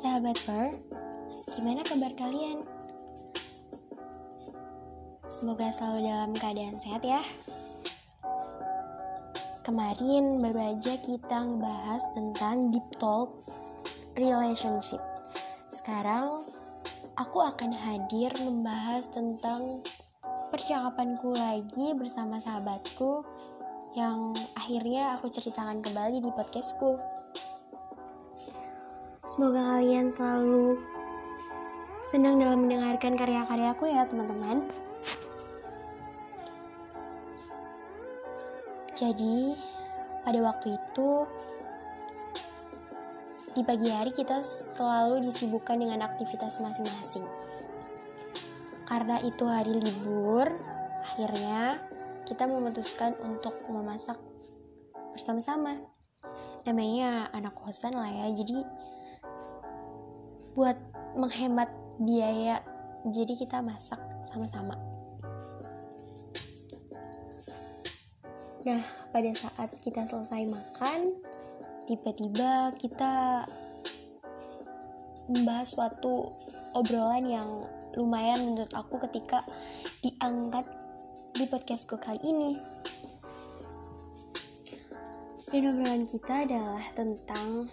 sahabat Fur, gimana kabar kalian? Semoga selalu dalam keadaan sehat ya. Kemarin baru aja kita ngebahas tentang deep talk relationship. Sekarang aku akan hadir membahas tentang percakapanku lagi bersama sahabatku yang akhirnya aku ceritakan kembali di podcastku. Semoga kalian selalu senang dalam mendengarkan karya-karyaku ya teman-teman. Jadi, pada waktu itu di pagi hari kita selalu disibukkan dengan aktivitas masing-masing. Karena itu hari libur, akhirnya kita memutuskan untuk memasak bersama-sama. Namanya anak kosan lah ya, jadi buat menghemat biaya jadi kita masak sama-sama. Nah pada saat kita selesai makan tiba-tiba kita membahas suatu obrolan yang lumayan menurut aku ketika diangkat di podcastku kali ini. Dan obrolan kita adalah tentang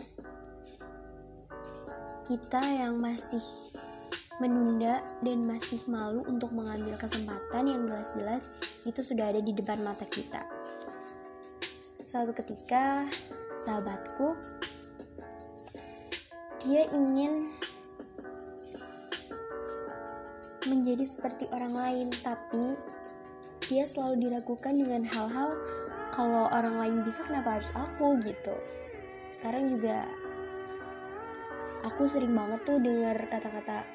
kita yang masih menunda dan masih malu untuk mengambil kesempatan yang jelas-jelas itu sudah ada di depan mata kita. Suatu ketika, sahabatku, dia ingin menjadi seperti orang lain, tapi dia selalu diragukan dengan hal-hal kalau orang lain bisa kenapa harus aku gitu. Sekarang juga aku sering banget tuh dengar kata-kata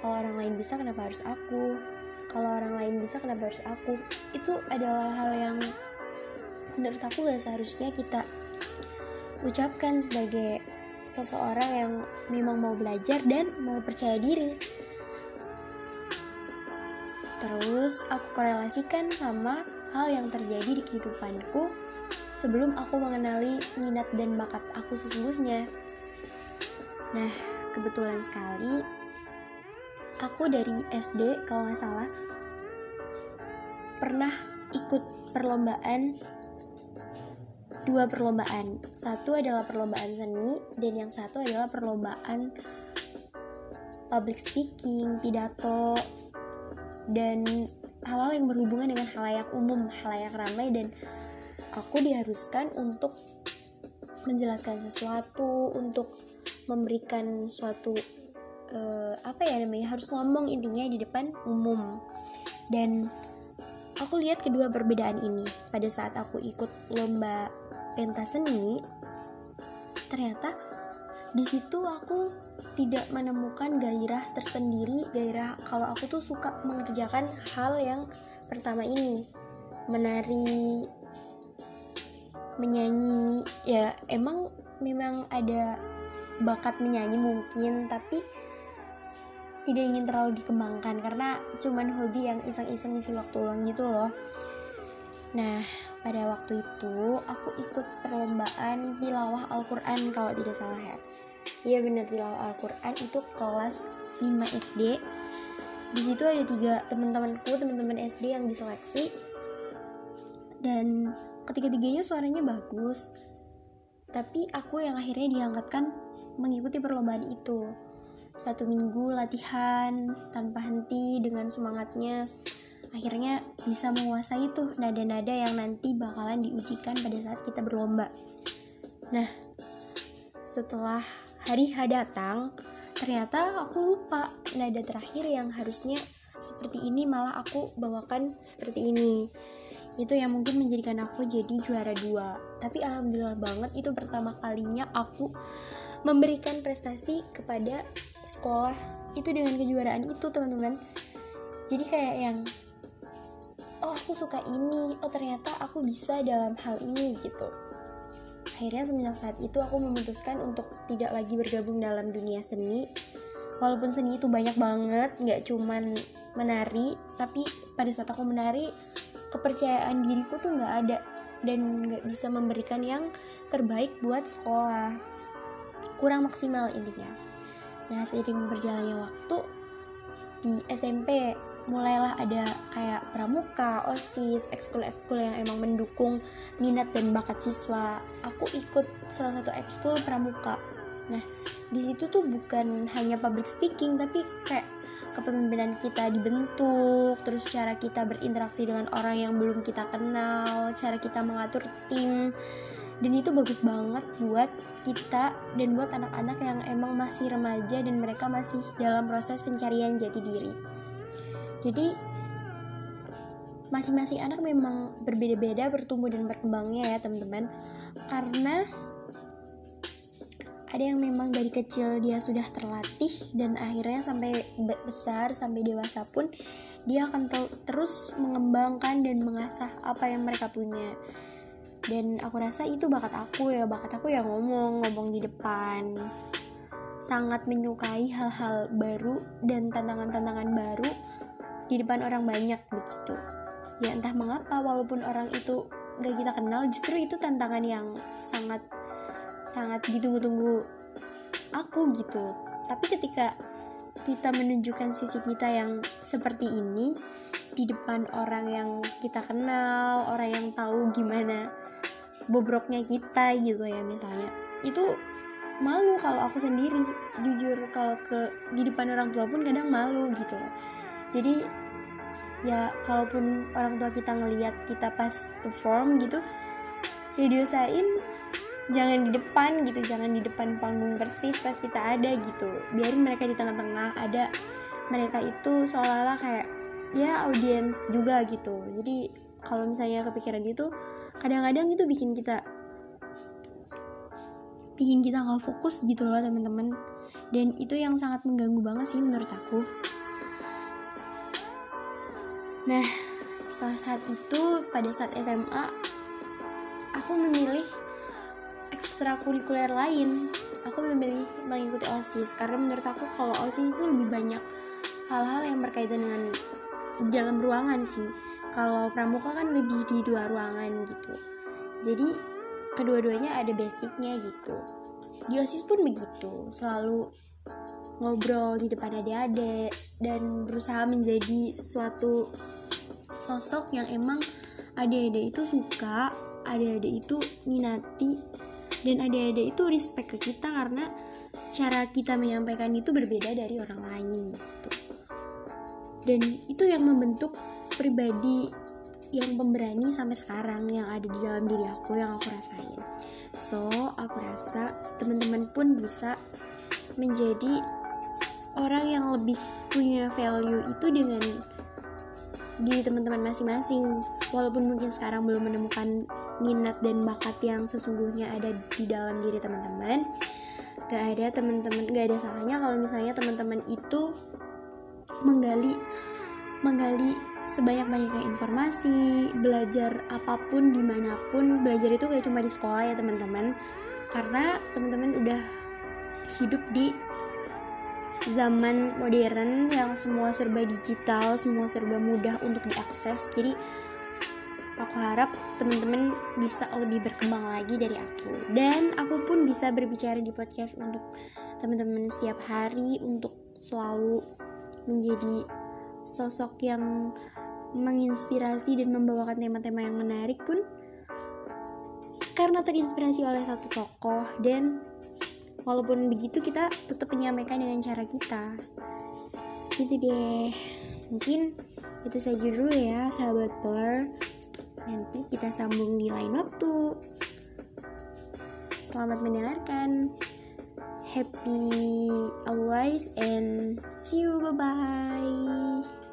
kalau orang lain bisa kenapa harus aku? Kalau orang lain bisa kenapa harus aku? Itu adalah hal yang menurut aku gak seharusnya kita ucapkan sebagai seseorang yang memang mau belajar dan mau percaya diri. Terus aku korelasikan sama hal yang terjadi di kehidupanku sebelum aku mengenali minat dan bakat aku sesungguhnya Nah, kebetulan sekali aku dari SD kalau nggak salah pernah ikut perlombaan dua perlombaan. Satu adalah perlombaan seni dan yang satu adalah perlombaan public speaking, pidato dan hal-hal yang berhubungan dengan halayak umum, halayak ramai dan aku diharuskan untuk menjelaskan sesuatu, untuk memberikan suatu uh, apa ya namanya harus ngomong intinya di depan umum. Dan aku lihat kedua perbedaan ini. Pada saat aku ikut lomba pentas seni ternyata di situ aku tidak menemukan gairah tersendiri gairah kalau aku tuh suka mengerjakan hal yang pertama ini. Menari menyanyi ya emang memang ada bakat menyanyi mungkin tapi tidak ingin terlalu dikembangkan karena cuman hobi yang iseng-iseng isi waktu luang gitu loh. Nah pada waktu itu aku ikut perlombaan tilawah Al-Quran kalau tidak salah ya. Iya bener tilawah Al-Quran itu kelas 5 SD di situ ada tiga teman-temanku teman-teman SD yang diseleksi. Dan ketiga-tiganya suaranya bagus. Tapi aku yang akhirnya diangkatkan mengikuti perlombaan itu. Satu minggu latihan tanpa henti dengan semangatnya akhirnya bisa menguasai tuh nada-nada yang nanti bakalan diujikan pada saat kita berlomba. Nah setelah hari H datang ternyata aku lupa nada terakhir yang harusnya seperti ini malah aku bawakan seperti ini. Itu yang mungkin menjadikan aku jadi juara dua. Tapi alhamdulillah banget itu pertama kalinya aku memberikan prestasi kepada sekolah. Itu dengan kejuaraan itu teman-teman. Jadi kayak yang oh aku suka ini. Oh ternyata aku bisa dalam hal ini gitu. Akhirnya semenjak saat itu aku memutuskan untuk tidak lagi bergabung dalam dunia seni. Walaupun seni itu banyak banget nggak cuman menari tapi pada saat aku menari kepercayaan diriku tuh nggak ada. Dan nggak bisa memberikan yang terbaik buat sekolah kurang maksimal intinya nah seiring berjalannya waktu di SMP mulailah ada kayak pramuka, osis, ekskul-ekskul yang emang mendukung minat dan bakat siswa. Aku ikut salah satu ekskul pramuka. Nah, di situ tuh bukan hanya public speaking tapi kayak kepemimpinan kita dibentuk, terus cara kita berinteraksi dengan orang yang belum kita kenal, cara kita mengatur tim. Dan itu bagus banget buat kita dan buat anak-anak yang emang masih remaja dan mereka masih dalam proses pencarian jati diri. Jadi masing-masing anak memang berbeda-beda bertumbuh dan berkembangnya ya teman-teman. Karena ada yang memang dari kecil dia sudah terlatih dan akhirnya sampai besar sampai dewasa pun dia akan terus mengembangkan dan mengasah apa yang mereka punya dan aku rasa itu bakat aku ya bakat aku yang ngomong ngomong di depan. Sangat menyukai hal-hal baru dan tantangan-tantangan baru di depan orang banyak begitu. Ya entah mengapa walaupun orang itu gak kita kenal justru itu tantangan yang sangat sangat ditunggu-tunggu aku gitu. Tapi ketika kita menunjukkan sisi kita yang seperti ini di depan orang yang kita kenal orang yang tahu gimana bobroknya kita gitu ya misalnya. Itu malu kalau aku sendiri jujur. Kalau ke di depan orang tua pun kadang malu gitu loh. Jadi ya kalaupun orang tua kita ngelihat kita pas perform gitu ya diusahain jangan di depan gitu jangan di depan panggung persis pas kita ada gitu. Biarin mereka di tengah-tengah ada mereka itu seolah-olah kayak ya audiens juga gitu. Jadi kalau misalnya kepikiran gitu kadang-kadang itu bikin kita bikin kita nggak fokus gitu loh teman-teman dan itu yang sangat mengganggu banget sih menurut aku Nah, salah saat itu pada saat SMA aku memilih ekstrakurikuler lain. Aku memilih mengikuti OSIS karena menurut aku kalau OSIS itu lebih banyak hal-hal yang berkaitan dengan dalam ruangan sih. Kalau pramuka kan lebih di dua ruangan gitu. Jadi kedua-duanya ada basicnya gitu. Di OSIS pun begitu, selalu ngobrol di depan adik-adik dan berusaha menjadi suatu sosok yang emang adik-adik itu suka adik-adik itu minati dan adik-adik itu respect ke kita karena cara kita menyampaikan itu berbeda dari orang lain gitu dan itu yang membentuk pribadi yang pemberani sampai sekarang yang ada di dalam diri aku yang aku rasain. So aku rasa teman-teman pun bisa menjadi orang yang lebih punya value itu dengan di teman-teman masing-masing. Walaupun mungkin sekarang belum menemukan minat dan bakat yang sesungguhnya ada di dalam diri teman-teman gak ada teman-teman gak ada salahnya kalau misalnya teman-teman itu menggali menggali sebanyak-banyaknya informasi belajar apa pun di mana pun belajar itu gak cuma di sekolah ya teman-teman karena teman-teman udah hidup di zaman modern yang semua serba digital, semua serba mudah untuk diakses. Jadi aku harap teman-teman bisa lebih berkembang lagi dari aku dan aku pun bisa berbicara di podcast untuk teman-teman setiap hari untuk selalu menjadi sosok yang menginspirasi dan membawakan tema-tema yang menarik pun karena terinspirasi oleh satu tokoh dan walaupun begitu kita tetap menyampaikan dengan cara kita. Gitu deh. Mungkin itu saja dulu ya sahabat per nanti kita sambung di lain waktu. Selamat mendengarkan. Happy always and see you. Bye bye